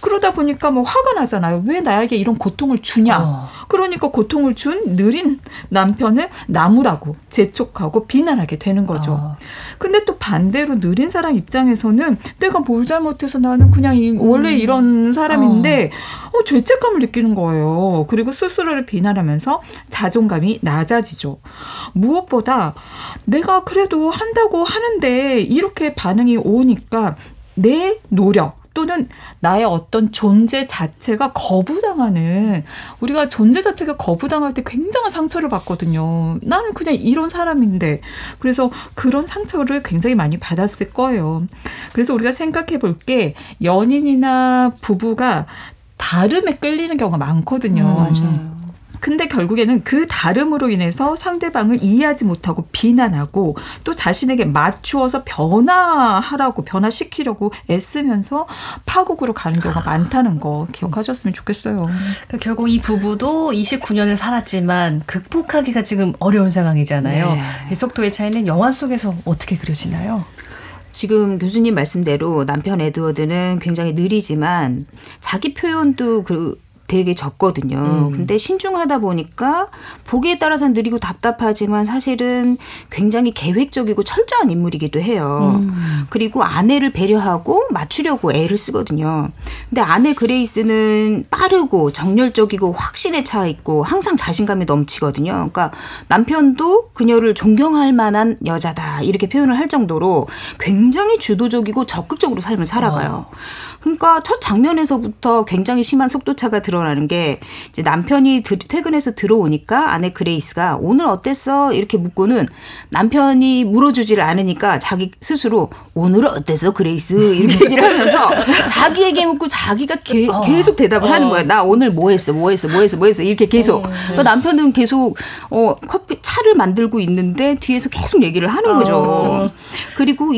그러다 보니까 뭐 화가 나잖아요. 왜 나에게 이런 고통을 주냐? 어. 그러니까 고통을 준 느린 남편을 나무라고 재촉하고 비난하게 되는 거죠. 어. 근데 또 반대로 느린 사람 입장에서는 내가 뭘 잘못해서 나는 그냥 이- 원래 이런 사람인데 어, 죄책감을 느끼는 거예요. 그리고 스스로를 비난하면서 자존감이 낮아지죠. 무엇보다 내가 그래도 한다고 하는데 이렇게 반응이 오니까 내 노력 또는 나의 어떤 존재 자체가 거부당하는 우리가 존재 자체가 거부당할 때 굉장한 상처를 받거든요. 나는 그냥 이런 사람인데 그래서 그런 상처를 굉장히 많이 받았을 거예요. 그래서 우리가 생각해 볼 게 연인이나 부부가 다름에 끌리는 경우가 많거든요. 맞아요. 근데 결국에는 그 다름으로 인해서 상대방을 이해하지 못하고 비난하고 또 자신에게 맞추어서 변화하라고 변화시키려고 애쓰면서 파국으로 가는 경우가 많다는 거 기억하셨으면 좋겠어요. 그러니까 결국 이 부부도 29년을 살았지만 극복하기가 지금 어려운 상황이잖아요. 네. 이 속도의 차이는 영화 속에서 어떻게 그려지나요? 지금 교수님 말씀대로 남편 에드워드는 굉장히 느리지만 자기 표현도 그 되게 적거든요. 근데 신중하다 보니까 보기에 따라서는 느리고 답답하지만 사실은 굉장히 계획적이고 철저한 인물이기도 해요. 그리고 아내를 배려하고 맞추려고 애를 쓰거든요. 근데 아내 그레이스는 빠르고 정열적이고 확신에 차 있고 항상 자신감이 넘치거든요. 그러니까 남편도 그녀를 존경할 만한 여자다 이렇게 표현을 할 정도로 굉장히 주도적이고 적극적으로 삶을 살아가요. 그러니까 첫 장면에서부터 굉장히 심한 속도차가 드러나는 게 이제 남편이 들- 퇴근해서 들어오니까 아내 그레이스가 오늘 어땠어? 이렇게 묻고는 남편이 물어주지를 않으니까 자기 스스로 오늘은 어땠어 그레이스 이렇게 얘기를 하면서 [laughs] 자기에게 묻고 자기가 게- 계속 대답을 하는 거야. 나 오늘 뭐 했어? 뭐 했어? 뭐 했어? 뭐 했어? 이렇게 계속. 그러니까 남편은 계속 어 커피 차를 만들고 있는데 뒤에서 계속 얘기를 하는 거죠. 그리고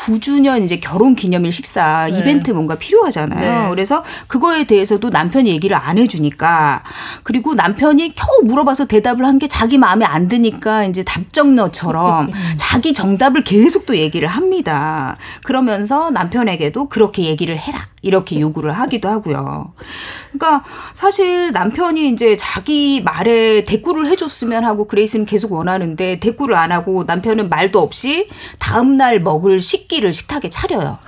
29주년 이제 결혼 기념일 식사 이벤트 뭔가 필요하잖아요. 네. 그래서 그거에 대해서도 남편이 얘기를 안 해주니까 그리고 남편이 겨우 물어봐서 대답을 한 게 자기 마음에 안 드니까 이제 답정너처럼 자기 정답을 계속 또 얘기를 합니다. 그러면서 남편에게도 그렇게 얘기를 해라 이렇게 요구를 하기도 하고요. 그러니까 사실 남편이 이제 자기 말에 대꾸를 해줬으면 하고 그레이스는 계속 원하는데 대꾸를 안 하고 남편은 말도 없이 다음 날 먹을 식기를 식탁에 차려요.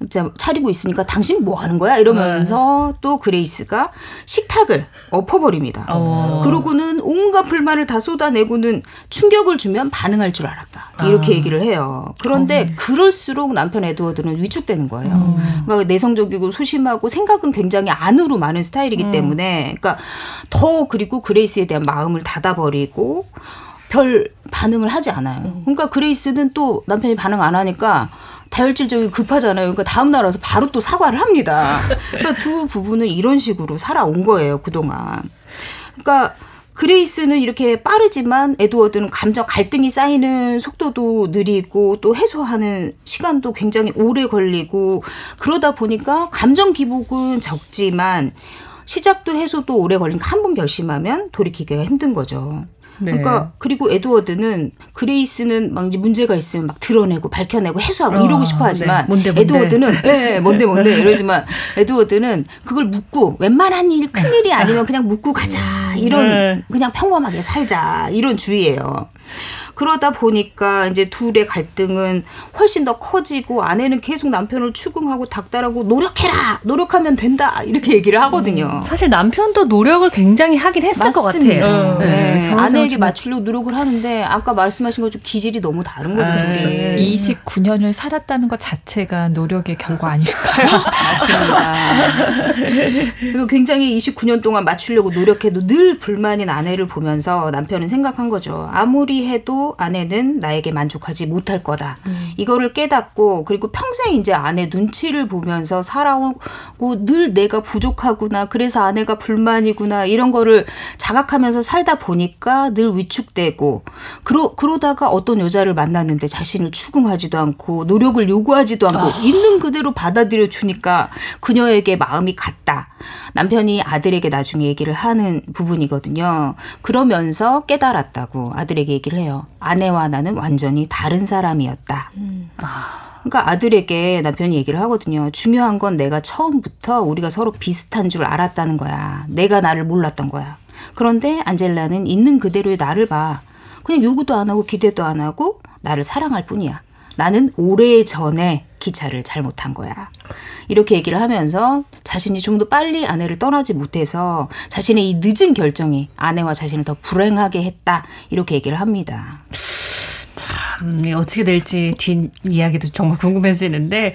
진짜 차리고 있으니까 당신 뭐 하는 거야? 이러면서 또 그레이스가 식탁을 엎어버립니다. 어. 그러고는 온갖 불만을 다 쏟아내고는 충격을 주면 반응할 줄 알았다. 이렇게 얘기를 해요. 그런데 그럴수록 남편 에드워드는 위축되는 거예요. 그러니까 내성적이고 소심하고 생각은 굉장히 안으로 많은 스타일이기 때문에 그러니까 더 그리고 그레이스에 대한 마음을 닫아버리고 별 반응을 하지 않아요. 그러니까 그레이스는 또 남편이 반응 안 하니까 다혈질적이고 급하잖아요. 그러니까 다음 날 와서 바로 또 사과를 합니다. 그러니까 두 부부는 이런 식으로 살아온 거예요, 그동안. 그러니까 그레이스는 이렇게 빠르지만 에드워드는 감정 갈등이 쌓이는 속도도 느리고 또 해소하는 시간도 굉장히 오래 걸리고 그러다 보니까 감정 기복은 적지만 시작도 해소도 오래 걸리니까 한 번 결심하면 돌이키기가 힘든 거죠. 네. 그러니까 그리고 에드워드는 그레이스는 막 이제 문제가 있으면 막 드러내고 밝혀내고 해소하고 어, 이러고 싶어 하지만 네. 뭔데, 뭔데. 에드워드는 [laughs] 예, 네, 뭔데 뭔데 이러지만 에드워드는 그걸 묻고 웬만한 일 큰 일이 아니면 그냥 묻고 가자 이런 네. 그냥 평범하게 살자 이런 주의예요. 그러다 보니까 이제 둘의 갈등은 훨씬 더 커지고 아내는 계속 남편을 추궁하고 닥달하고 노력해라 노력하면 된다 이렇게 얘기를 하거든요. 사실 남편도 노력을 굉장히 하긴 했을 것 맞습니다. 같아요. 네. 결혼 아내에게 생활 맞추려고 노력을 하는데 아까 말씀하신 것처럼 기질이 너무 다른 거죠. 아. 네. 29년을 살았다는 것 자체가 노력의 결과 아닐까요? [laughs] 맞습니다. 그리고 굉장히 29년 동안 맞추려고 노력해도 늘 불만인 아내를 보면서 남편은 생각한 거죠. 아무리 해도 아내는 나에게 만족하지 못할 거다. 이거를 깨닫고 그리고 평생 이제 아내 눈치를 보면서 살아오고 늘 내가 부족하구나. 그래서 아내가 불만이구나. 이런 거를 자각하면서 살다 보니까 늘 위축되고 그러 그러다가 어떤 여자를 만났는데 자신을 추궁하지도 않고 노력을 요구하지도 않고 있는 그대로 받아들여 주니까 그녀에게 마음이 갔다. 남편이 아들에게 나중에 얘기를 하는 부분이거든요. 그러면서 깨달았다고 아들에게 얘기를 해요. 아내와 나는 완전히 다른 사람이었다. 그러니까 아들에게 남편이 얘기를 하거든요. 중요한 건 내가 처음부터 우리가 서로 비슷한 줄 알았다는 거야. 내가 나를 몰랐던 거야. 그런데 안젤라는 있는 그대로의 나를 봐. 그냥 요구도 안 하고 기대도 안 하고 나를 사랑할 뿐이야. 나는 오래 전에 기차를 잘못한 거야. 이렇게 얘기를 하면서 자신이 좀 더 빨리 아내를 떠나지 못해서 자신의 이 늦은 결정이 아내와 자신을 더 불행하게 했다. 이렇게 얘기를 합니다. 참 어떻게 될지 뒷 이야기도 정말 궁금해지는데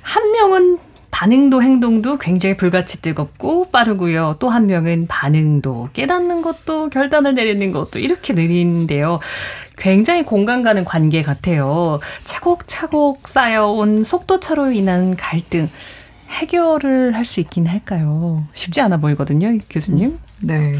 한 명은 반응도 행동도 굉장히 불같이 뜨겁고 빠르고요. 또 한 명은 반응도 깨닫는 것도 결단을 내리는 것도 이렇게 느린데요. 굉장히 공감 가는 관계 같아요. 차곡차곡 쌓여온 속도차로 인한 갈등 해결을 할 수 있긴 할까요? 쉽지 않아 보이거든요, 교수님. 네.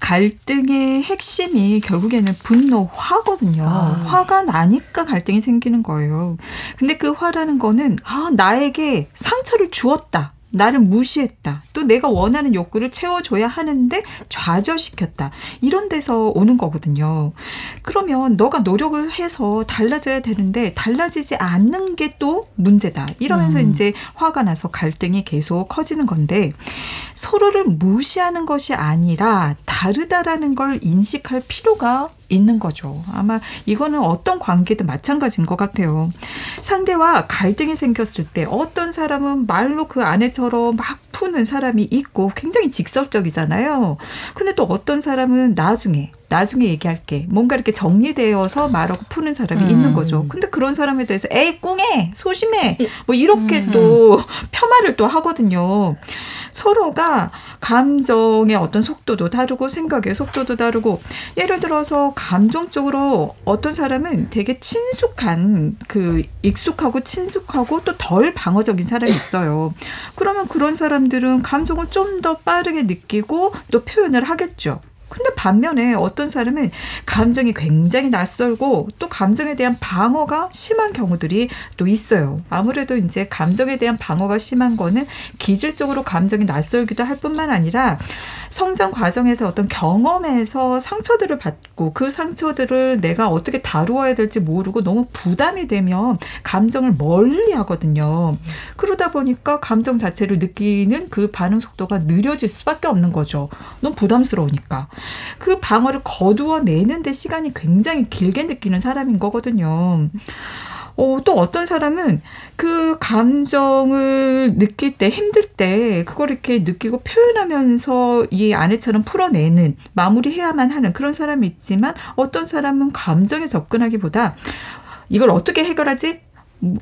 갈등의 핵심이 결국에는 분노, 화거든요. 아. 화가 나니까 갈등이 생기는 거예요. 근데 그 화라는 거는, 아, 나에게 상처를 주었다. 나를 무시했다. 또 내가 원하는 욕구를 채워줘야 하는데 좌절시켰다. 이런 데서 오는 거거든요. 그러면 너가 노력을 해서 달라져야 되는데 달라지지 않는 게 또 문제다. 이러면서 음. 이제 화가 나서 갈등이 계속 커지는 건데 서로를 무시하는 것이 아니라 다르다라는 걸 인식할 필요가 있는 거죠. 아마 이거는 어떤 관계든 마찬가지인 것 같아요. 상대와 갈등이 생겼을 때 어떤 사람은 말로 그 아내처럼 막 푸는 사람이 있고 굉장히 직설적이잖아요. 근데 또 어떤 사람은 나중에 나중에 얘기할게 뭔가 이렇게 정리되어서 말하고 푸는 사람이 음. 있는 거죠. 근데 그런 사람에 대해서 에이 꿍해 소심해 뭐 이렇게 또 폄하를 또 하거든요. 서로가 감정의 어떤 속도도 다르고 생각의 속도도 다르고 예를 들어서 감정적으로 어떤 사람은 되게 친숙한 그 익숙하고 친숙하고 또 덜 방어적인 사람이 있어요. 그러면 그런 사람들은 감정을 좀 더 빠르게 느끼고 또 표현을 하겠죠. 근데 반면에 어떤 사람은 감정이 굉장히 낯설고 또 감정에 대한 방어가 심한 경우들이 또 있어요. 아무래도 이제 감정에 대한 방어가 심한 거는 기질적으로 감정이 낯설기도 할 뿐만 아니라 성장 과정에서 어떤 경험에서 상처들을 받고 그 상처들을 내가 어떻게 다루어야 될지 모르고 너무 부담이 되면 감정을 멀리 하거든요. 그러다 보니까 감정 자체를 느끼는 그 반응 속도가 느려질 수밖에 없는 거죠. 너무 부담스러우니까. 그 방어를 거두어내는데 시간이 굉장히 길게 느끼는 사람인 거거든요. 어, 또 어떤 사람은 그 감정을 느낄 때, 힘들 때, 그걸 이렇게 느끼고 표현하면서 이 아내처럼 풀어내는, 마무리해야만 하는 그런 사람이 있지만, 어떤 사람은 감정에 접근하기보다 이걸 어떻게 해결하지?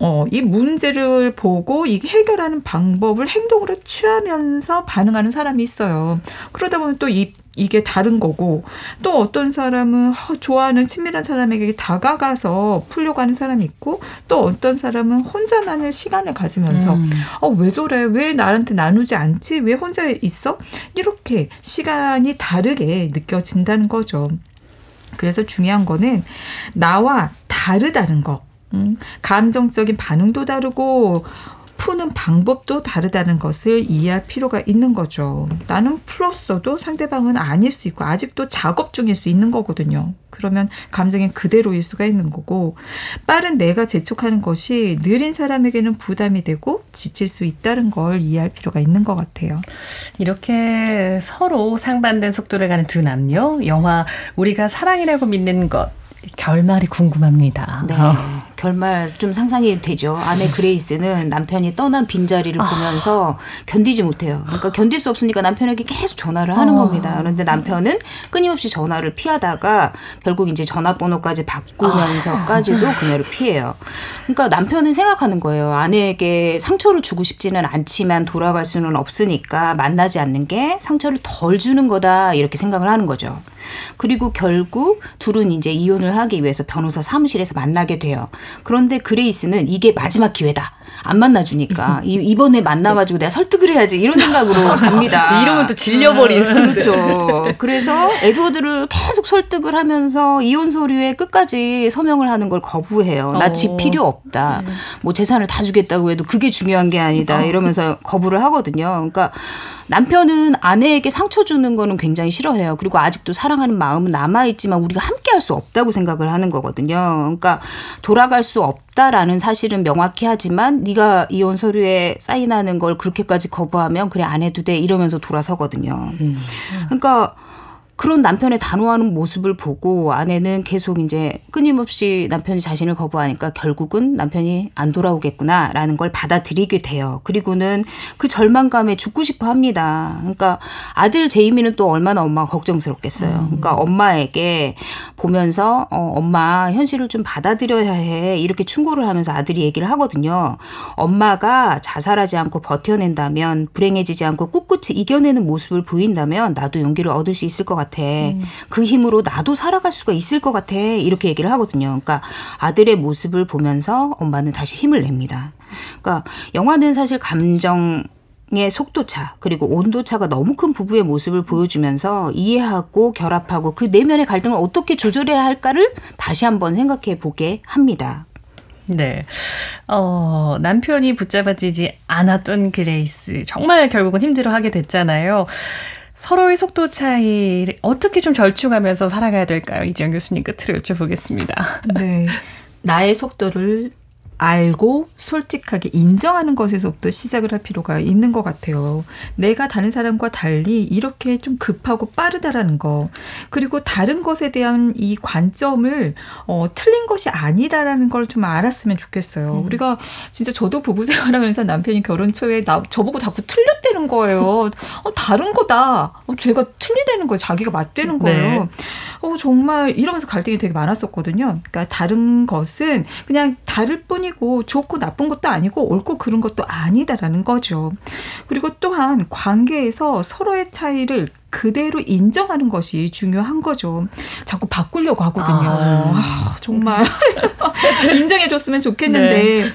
어, 이 문제를 보고 이 해결하는 방법을 행동으로 취하면서 반응하는 사람이 있어요. 그러다 보면 또 이, 이게 다른 거고, 또 어떤 사람은 어, 좋아하는 친밀한 사람에게 다가가서 풀려고 하는 사람이 있고, 또 어떤 사람은 혼자만의 시간을 가지면서, 음. 어, 왜 저래? 왜 나한테 나누지 않지? 왜 혼자 있어? 이렇게 시간이 다르게 느껴진다는 거죠. 그래서 중요한 거는 나와 다르다는 거. 음, 감정적인 반응도 다르고 푸는 방법도 다르다는 것을 이해할 필요가 있는 거죠. 나는 풀었어도 상대방은 아닐 수 있고 아직도 작업 중일 수 있는 거거든요. 그러면 감정이 그대로일 수가 있는 거고 빠른 내가 재촉하는 것이 느린 사람에게는 부담이 되고 지칠 수 있다는 걸 이해할 필요가 있는 것 같아요. 이렇게 서로 상반된 속도를 가는 두 남녀 영화 우리가 사랑이라고 믿는 것 결말이 궁금합니다. 네. 어. 결말 좀 상상이 되죠. 아내 그레이스는 남편이 떠난 빈자리를 보면서 견디지 못해요. 그러니까 견딜 수 없으니까 남편에게 계속 전화를 하는 어. 겁니다. 그런데 남편은 끊임없이 전화를 피하다가 결국 이제 전화번호까지 바꾸면서까지도 그녀를 피해요. 그러니까 남편은 생각하는 거예요. 아내에게 상처를 주고 싶지는 않지만 돌아갈 수는 없으니까 만나지 않는 게 상처를 덜 주는 거다 이렇게 생각을 하는 거죠. 그리고 결국 둘은 이제 이혼을 하기 위해서 변호사 사무실에서 만나게 돼요. 그런데 그레이스는 이게 마지막 기회다. 안 만나주니까 이- 이번에 만나가지고 내가 설득을 해야지 이런 생각으로 [laughs] 갑니다. 이러면 또 질려버리는. 그렇죠. 그래서 에드워드를 계속 설득을 하면서 이혼 서류에 끝까지 서명을 하는 걸 거부해요. 나집 어. 필요 없다. 뭐 재산을 다 주겠다고 해도 그게 중요한 게 아니다. 이러면서 거부를 하거든요. 그러니까 남편은 아내에게 상처 주는 거는 굉장히 싫어해요. 그리고 아직도 사랑하는 마음은 남아있지만 우리가 함께 할 수 없다고 생각을 하는 거거든요. 그러니까 돌아갈 수 없다라는 사실은 명확히 하지만 네가 이혼 서류에 사인하는 걸 그렇게까지 거부하면 그래 안 해도 돼 이러면서 돌아서거든요. 그러니까 그런 남편의 단호하는 모습을 보고 아내는 계속 이제 끊임없이 남편이 자신을 거부하니까 결국은 남편이 안 돌아오겠구나라는 걸 받아들이게 돼요. 그리고는 그 절망감에 죽고 싶어 합니다. 그러니까 아들 제이미는 또 얼마나 엄마가 걱정스럽겠어요. 그러니까 엄마에게 보면서 어, 엄마 현실을 좀 받아들여야 해 이렇게 충고를 하면서 아들이 얘기를 하거든요. 엄마가 자살하지 않고 버텨낸다면 불행해지지 않고 꿋꿋이 이겨내는 모습을 보인다면 나도 용기를 얻을 수 있을 것 같아. 그 힘으로 나도 살아갈 수가 있을 것 같아. 이렇게 얘기를 하거든요. 그러니까 아들의 모습을 보면서 엄마는 다시 힘을 냅니다. 그러니까 영화는 사실 감정의 속도차 그리고 온도차가 너무 큰 부부의 모습을 보여주면서 이해하고 결합하고 그 내면의 갈등을 어떻게 조절해야 할까를 다시 한번 생각해 보게 합니다. 네. 어, 남편이 붙잡아지지 않았던 그레이스. 정말 결국은 힘들어 하게 됐잖아요. 서로의 속도 차이를 어떻게 좀 절충하면서 살아가야 될까요? 이지영 교수님 끝으로 여쭤보겠습니다. 네. 나의 속도를 알고 솔직하게 인정하는 것에서부터 시작을 할 필요가 있는 것 같아요. 내가 다른 사람과 달리 이렇게 좀 급하고 빠르다라는 거. 그리고 다른 것에 대한 이 관점을 어, 틀린 것이 아니라라는 걸 좀 알았으면 좋겠어요. 우리가 진짜 저도 부부 생활하면서 남편이 결혼 초에 나, 저보고 자꾸 틀렸다는 거예요. 어, 다른 거다. 어, 제가 틀리다는 거예요. 자기가 맞다는 거예요. 네. 어, 정말 이러면서 갈등이 되게 많았었거든요. 그러니까 다른 것은 그냥 다를 뿐이고 좋고 나쁜 것도 아니고 옳고 그른 것도 아니다라는 거죠. 그리고 또한 관계에서 서로의 차이를 그대로 인정하는 것이 중요한 거죠. 자꾸 바꾸려고 하거든요. 아, 정말 [laughs] 인정해줬으면 좋겠는데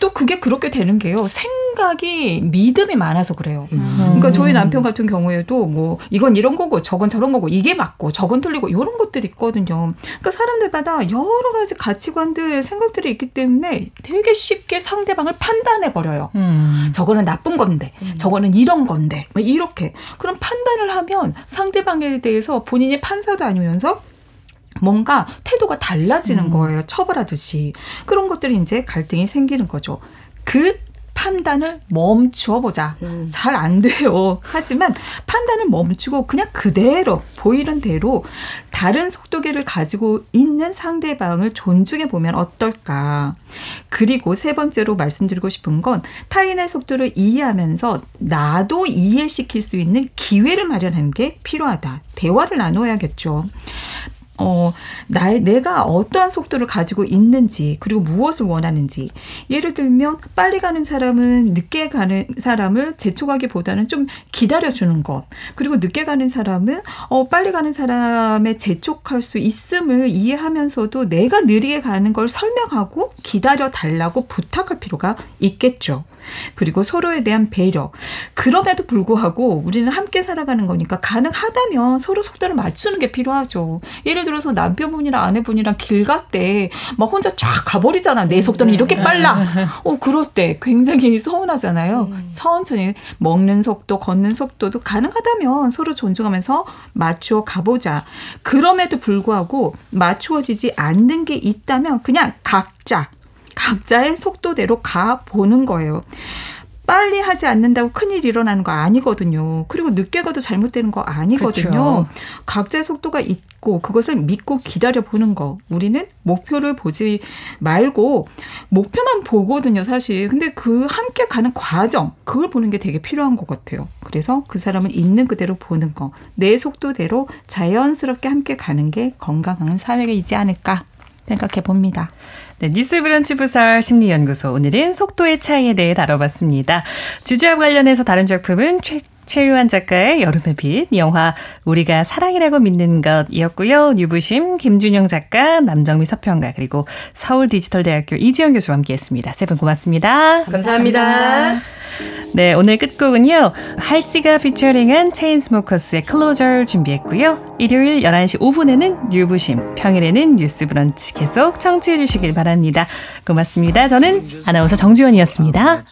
또 그게 그렇게 되는 게요. 생 각이 믿음이 많아서 그래요. 그러니까 저희 남편 같은 경우에도 뭐 이건 이런 거고 저건 저런 거고 이게 맞고 저건 틀리고 이런 것들이 있거든요. 그러니까 사람들마다 여러 가지 가치관들 생각들이 있기 때문에 되게 쉽게 상대방을 판단해 버려요. 음. 저거는 나쁜 건데, 저거는 이런 건데, 뭐 이렇게. 그런 판단을 하면 상대방에 대해서 본인이 판사도 아니면서 뭔가 태도가 달라지는 거예요. 처벌하듯이. 그런 것들이 이제 갈등이 생기는 거죠. 그 판단을 멈추어 보자. 잘안 돼요. 하지만 판단을 멈추고 그냥 그대로 보이는 대로 다른 속도계를 가지고 있는 상대방을 존중해 보면 어떨까. 그리고 세 번째로 말씀드리고 싶은 건 타인의 속도를 이해하면서 나도 이해시킬 수 있는 기회를 마련하는 게 필요하다. 대화를 나눠야겠죠. 어, 나, 내가 어떠한 속도를 가지고 있는지, 그리고 무엇을 원하는지. 예를 들면, 빨리 가는 사람은 늦게 가는 사람을 재촉하기보다는 좀 기다려주는 것. 그리고 늦게 가는 사람은, 어, 빨리 가는 사람의 재촉할 수 있음을 이해하면서도 내가 느리게 가는 걸 설명하고 기다려 달라고 부탁할 필요가 있겠죠. 그리고 서로에 대한 배려. 그럼에도 불구하고 우리는 함께 살아가는 거니까 가능하다면 서로 속도를 맞추는 게 필요하죠. 예를 들어서 남편분이랑 아내분이랑 길 갈 때 막 혼자 쫙 가버리잖아. 내 속도는 이렇게 빨라. 어, 그럴 때 굉장히 서운하잖아요. 천천히 먹는 속도, 걷는 속도도 가능하다면 서로 존중하면서 맞추어 가보자. 그럼에도 불구하고 맞추어지지 않는 게 있다면 그냥 각자 각자의 속도대로 가 보는 거예요. 빨리 하지 않는다고 큰일 일어나는 거 아니거든요. 그리고 늦게 가도 잘못되는 거 아니거든요. 그쵸. 각자의 속도가 있고 그것을 믿고 기다려 보는 거. 우리는 목표를 보지 말고 목표만 보거든요, 사실. 근데 그 함께 가는 과정, 그걸 보는 게 되게 필요한 것 같아요. 그래서 그 사람을 있는 그대로 보는 거. 내 속도대로 자연스럽게 함께 가는 게 건강한 사회이지 않을까 생각해 봅니다. 네, 뉴스 브런치 부설 심리연구소 오늘은 속도의 차이에 대해 다뤄봤습니다. 주제와 관련해서 다른 작품은 최, 최유한 작가의 여름의 빛, 영화 우리가 사랑이라고 믿는 것이었고요. 뉴부심, 김준영 작가, 남정미 서평가, 그리고 서울 디지털대학교 이지영 교수와 함께했습니다. 세 분 고맙습니다. 감사합니다. 네, 오늘 끝곡은요. 할시가 피처링한 체인스모커스의 Closer 준비했고요. 일요일 11시 5분에는 뉴부심, 평일에는 뉴스 브런치 계속 청취해 주시길 바랍니다. 고맙습니다. 저는 아나운서 정지원이었습니다.